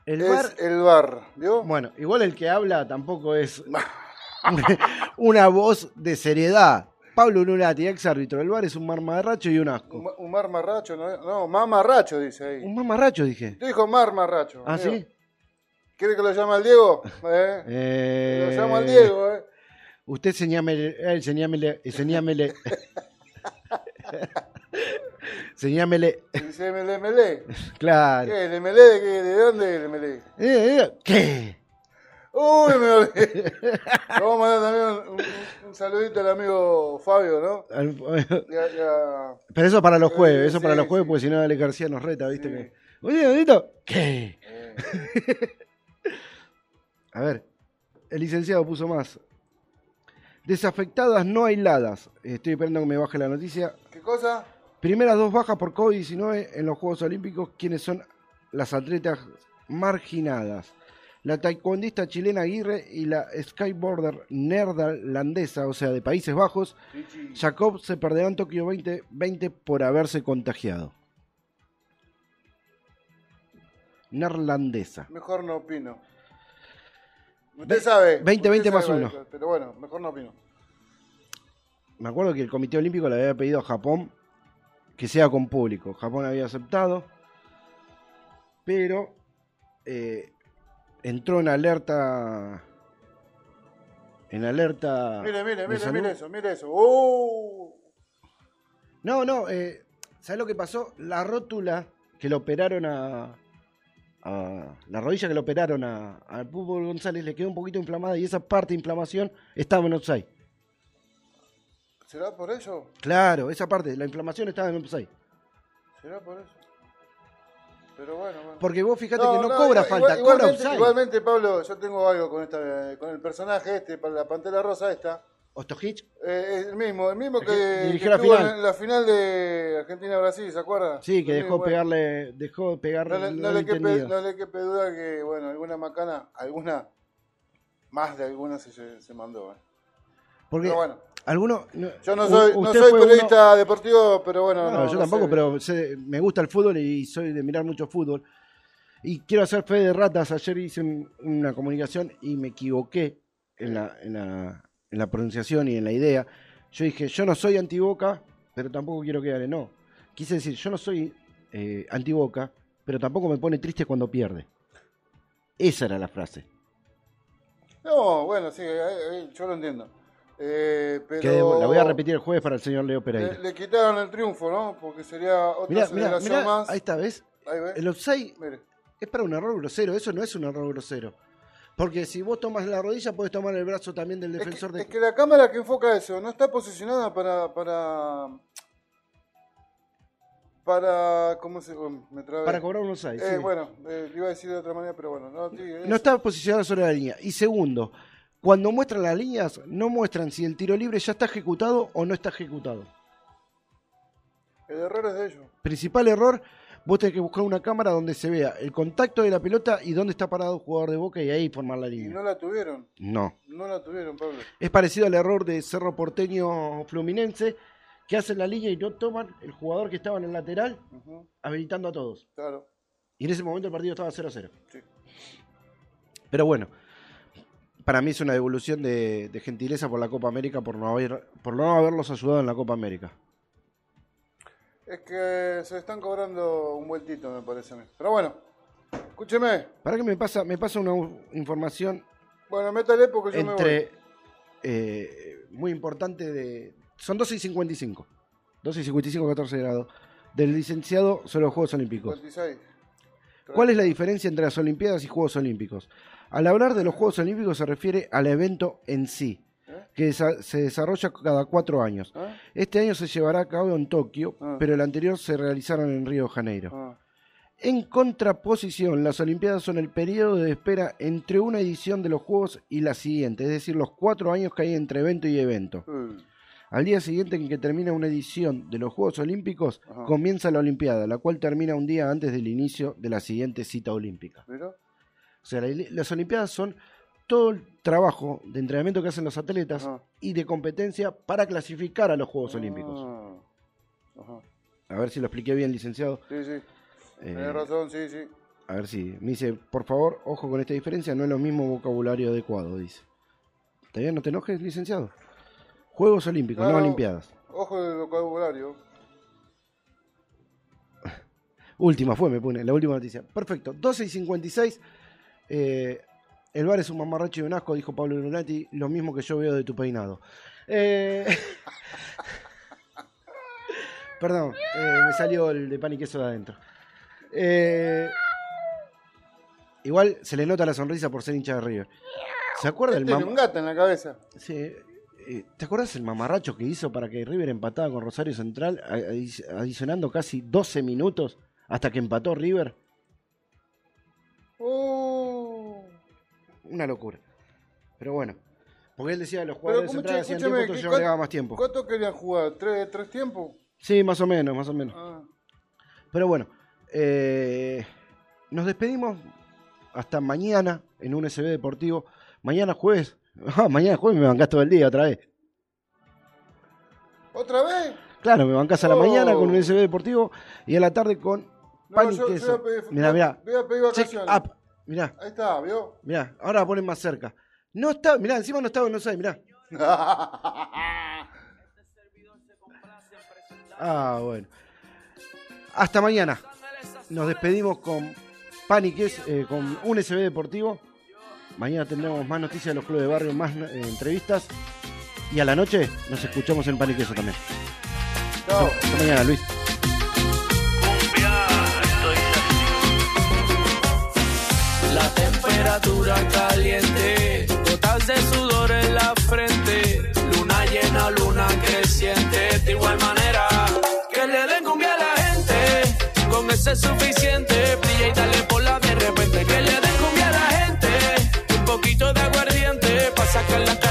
El es bar- el bar, ¿vio? Bueno, igual el que habla tampoco es una voz de seriedad. Pablo Lunati, ex árbitro del bar, es un marmarracho y un asco. Un, un mar marracho, no, no, mamarracho dice ahí. Un marmarracho, dije. Te dijo mar marracho. ¿Ah, amigo. sí? ¿Quiere que lo llame al Diego? ¿Eh? Eh, Lo llamo al Diego, ¿eh? Usted señámele, señámele, eh, señámele. señámele. Dice el MLE. Claro. ¿Qué? ¿El MLE de, qué? ¿De dónde? Eh, eh, ¿Qué? Uy, me olvidé. Vamos a mandar también un, un- un saludito al amigo Fabio, ¿no? Al- Y a- y a- Pero eso para los jueves, eso sí, para los sí. jueves, porque si no, Ale García nos reta, ¿viste? Que... Oye, Benito, ¿qué? Eh. A ver, el licenciado puso más. Desafectadas no aisladas. Estoy esperando que me baje la noticia. ¿Qué cosa? Primeras dos bajas por COVID-19 en los Juegos Olímpicos. ¿Quiénes son las atletas marginadas? La taekwondista chilena Aguirre y la skyboarder neerlandesa, o sea, de Países Bajos, Jacob se perderán Tokio 2020 por haberse contagiado. Neerlandesa. Mejor no opino. Usted sabe. 20-20 usted más sabe, uno. Pero bueno, mejor no opino. Me acuerdo que el Comité Olímpico le había pedido a Japón que sea con público. Japón había aceptado, pero eh, entró en alerta. En alerta. Mire, mire, mire, mire eso, mire eso. ¡Uh! No, no, eh, ¿sabes lo que pasó? La rótula que le operaron a. a- la rodilla que le operaron a- Fútbol González le quedó un poquito inflamada y esa parte de inflamación estaba en offside. ¿Será por eso? Claro, esa parte, la inflamación estaba en offside. ¿Será por eso? Pero bueno, bueno. Porque vos fíjate que no cobra igual- falta, cobra igualmente, igualmente, Pablo, yo tengo algo con esta, con el personaje este, para la Pantera Rosa esta. Ostojic. Eh, el mismo, el mismo El que, que que dirigió la final. en la final de Argentina-Brasil, ¿se acuerda? Sí, que dejó bueno. pegarle, dejó pegarle No le, no le quepe, no le quepe duda que, bueno, alguna macana, alguna, más de alguna se, se, se mandó. eh. Porque Pero bueno. Alguno, no- Yo no soy, no soy periodista deportivo, pero bueno. No, No, yo no tampoco, sé. pero sé- me gusta el fútbol y soy de mirar mucho fútbol. Y quiero hacer fe de ratas. Ayer hice un- una comunicación y me equivoqué en la, en, la, en la pronunciación y en la idea. Yo dije, yo no soy antiboca, pero tampoco quiero que gane. No, quise decir, yo no soy eh, antiboca, pero tampoco me pone triste cuando pierde. Esa era la frase. No, bueno, sí, eh, eh, yo lo entiendo. Eh, pero Que la voy a repetir el jueves para el señor Leo Pereira. le, le quitaron el triunfo, ¿no? Porque sería otra Mirá, celebración mirá, más. ahí está, ¿ves? Ahí. El offside es para un error grosero, eso no es un error grosero. Porque si vos tomas la rodilla, puedes tomar el brazo también del defensor de... Es que la cámara que enfoca eso no está posicionada para. para. para. ¿Cómo se.? oh, me trabé. Para cobrar un offside, Eh, sí. Bueno, eh, iba a decir de otra manera, pero bueno. No, sí, es- No está posicionado sobre la línea. Y segundo, cuando muestran las líneas, no muestran si el tiro libre ya está ejecutado o no está ejecutado. El error es de ellos. Principal error, vos tenés que buscar una cámara donde se vea el contacto de la pelota y dónde está parado el jugador de boca y ahí formar la Y línea. no la tuvieron. No. No la tuvieron, Pablo. Es parecido al error de Cerro Porteño Fluminense, que hacen la línea y no toman el jugador que estaba en el lateral, habilitando a todos. Claro. Y en ese momento el partido estaba 0 a 0. Sí. Pero bueno, para mí es una devolución de, de gentileza por la Copa América por no, haber, por no haberlos ayudado en la Copa América. Es que se están cobrando un vueltito, me parece a mí. Pero bueno, escúcheme. Para que me pasa, me pasa una información Bueno, métale porque yo me entre voy. eh, muy importante de. Son 12 y 55. 12 y 55, 14 grados. Del licenciado sobre los Juegos Olímpicos. 56. ¿Cuál es la diferencia entre las Olimpiadas y Juegos Olímpicos? Al hablar de los Juegos Olímpicos se refiere al evento en sí, que desa- se desarrolla cada cuatro años. ¿Eh? Este año se llevará a cabo en Tokio, Ah. pero el anterior se realizaron en Río de Janeiro. Ah, En contraposición, las Olimpiadas son el periodo de espera entre una edición de los Juegos y la siguiente, es decir, los cuatro años que hay entre evento y evento. eh, Al día siguiente en que termina una edición de los Juegos Olímpicos, Ajá. comienza la Olimpiada, la cual termina un día antes del inicio de la siguiente cita olímpica. O sea, la- las Olimpiadas son todo el trabajo de entrenamiento que hacen los atletas Ajá. y de competencia para clasificar a los Juegos Olímpicos. Ah, Ajá. A ver si lo expliqué bien, licenciado. Sí, sí. Eh, Tenés razón, sí, sí. A ver si. Me dice, por favor, ojo con esta diferencia, no es lo mismo vocabulario adecuado, dice. ¿Está bien? ¿No te enojes, licenciado? Juegos Olímpicos, no. Olimpiadas. Ojo del vocabulario. Última fue, me pone, la última noticia. Perfecto, 12 y 56. Eh, el bar es un mamarracho y un asco, dijo Pablo Lunati, lo mismo que yo veo de tu peinado. Eh, Perdón, eh, me salió el de pan y queso de adentro. Eh, igual se le nota la sonrisa por ser hincha de River. ¿Se acuerda el Tiene mam- un gato en la cabeza. Sí, ¿Te acuerdas el mamarracho que hizo para que River empatara con Rosario Central, adicionando casi 12 minutos hasta que empató River? Oh. Una locura. Pero bueno, porque él decía que los jugadores centrales che, hacían tiempo, entonces ¿qué- yo cuán- agregaba más tiempo. ¿Cuánto querían jugar? ¿Tres, tres tiempos? Sí, más o menos, más o menos. Ah. Pero bueno, eh, nos despedimos hasta mañana en un SB Deportivo. Mañana jueves. Ah, mañana jueves me bancás todo el día otra vez. ¿Otra vez? Claro, me bancás a la Oh. mañana con un SB Deportivo y a la tarde con No, pan y yo- queso. voy a pedir- Mirá, mirá. Voy a pedir Check vacaciones. up. Mirá, Ahí está, ¿vio? mirá. Ahora la ponen más cerca. No está, mirá, encima no estaba en Osai, mirá. Ah, bueno. Hasta mañana. Nos despedimos con pan y queso, eh, con un SB Deportivo. Mañana tendremos más noticias de los clubes de barrio, más eh, entrevistas. Y a la noche nos escuchamos en pan y queso también. Chao. Hasta mañana, Luis. Caliente, gotas de sudor en la frente, luna llena, luna creciente, de igual manera que le den cumbia a la gente, con ese es suficiente, brilla y dale por la de repente, que le den cumbia a la gente, un poquito de aguardiente, para sacar las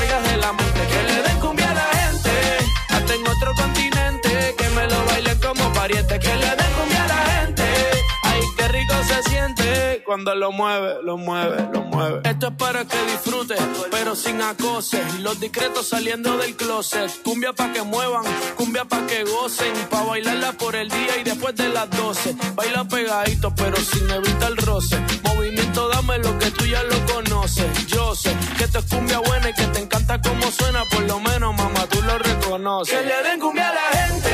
cuando lo mueve, lo mueve, lo mueve. Esto es para que disfrutes, pero sin acose. Los discretos saliendo del closet. Cumbia pa' que muevan, cumbia pa' que gocen. Pa' bailarla por el día y después de las 12. Baila pegadito, pero sin evitar roce. Movimiento, dame lo que tú ya lo conoces. Yo sé que esto es cumbia buena y que te encanta cómo suena. Por lo menos, mamá, tú lo reconoces. Que le den cumbia a la gente,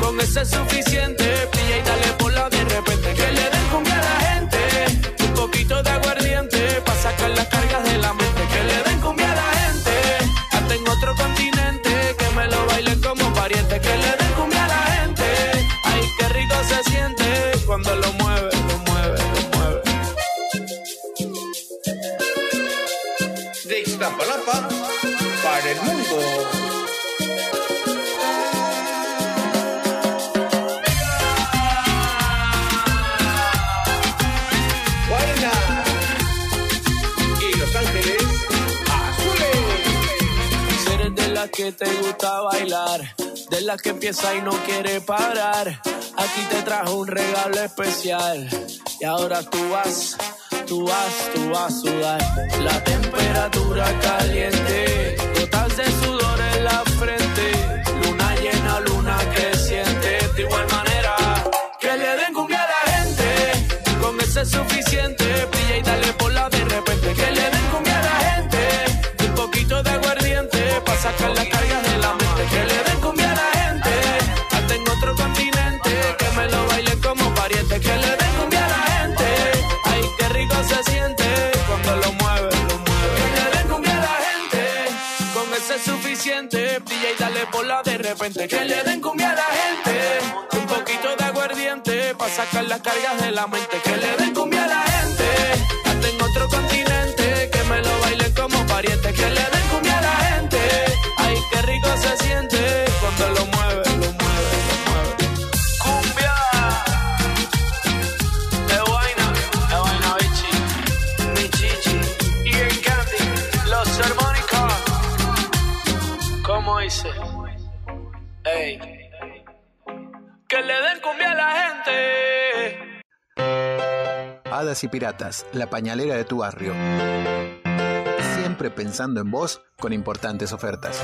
con ese es suficiente. Brilla y dale por la de repente. Que le den cumbia a la gente, poquito de aguardiente. Pa' sacar las cargas de la mente. Te gusta bailar, de las que empieza y no quiere parar, aquí te trajo un regalo especial. Y ahora tú vas, tú vas, tú vas a sudar. La temperatura caliente, gotas de sudor en la frente, luna llena, luna creciente. De igual manera, que le den cumbia a la gente, con eso es suficiente. Brilla y dale por la de repente, que le den cumbia a la gente, un poquito de aguardiente, para sacar repente. Que le den cumbia a la gente, un poquito de aguardiente, para sacar las cargas de la mente. Que le den cumbia Y Piratas, la pañalera de tu barrio. Siempre pensando en vos con importantes ofertas.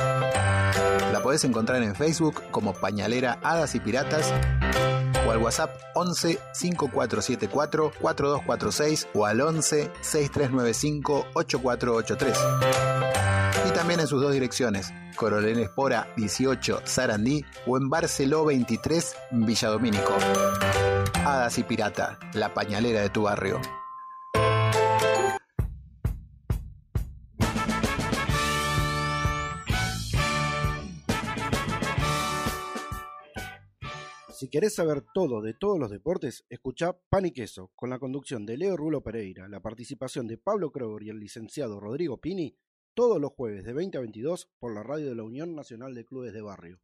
La podés encontrar en Facebook como Pañalera Hadas y Piratas o al WhatsApp 11 5474 4246 o al 11 6395 8483. Y también en sus dos direcciones, Coronel Espora 18 Sarandí o en Barceló 23 Villadomínico. Hadas y Pirata, la pañalera de tu barrio. Si querés saber todo de todos los deportes, escuchá Pan y Queso, con la conducción de Leo Rulo Pereira, la participación de Pablo Kroger y el licenciado Rodrigo Pini, todos los jueves de 20 a 22 por la radio de la Unión Nacional de Clubes de Barrio.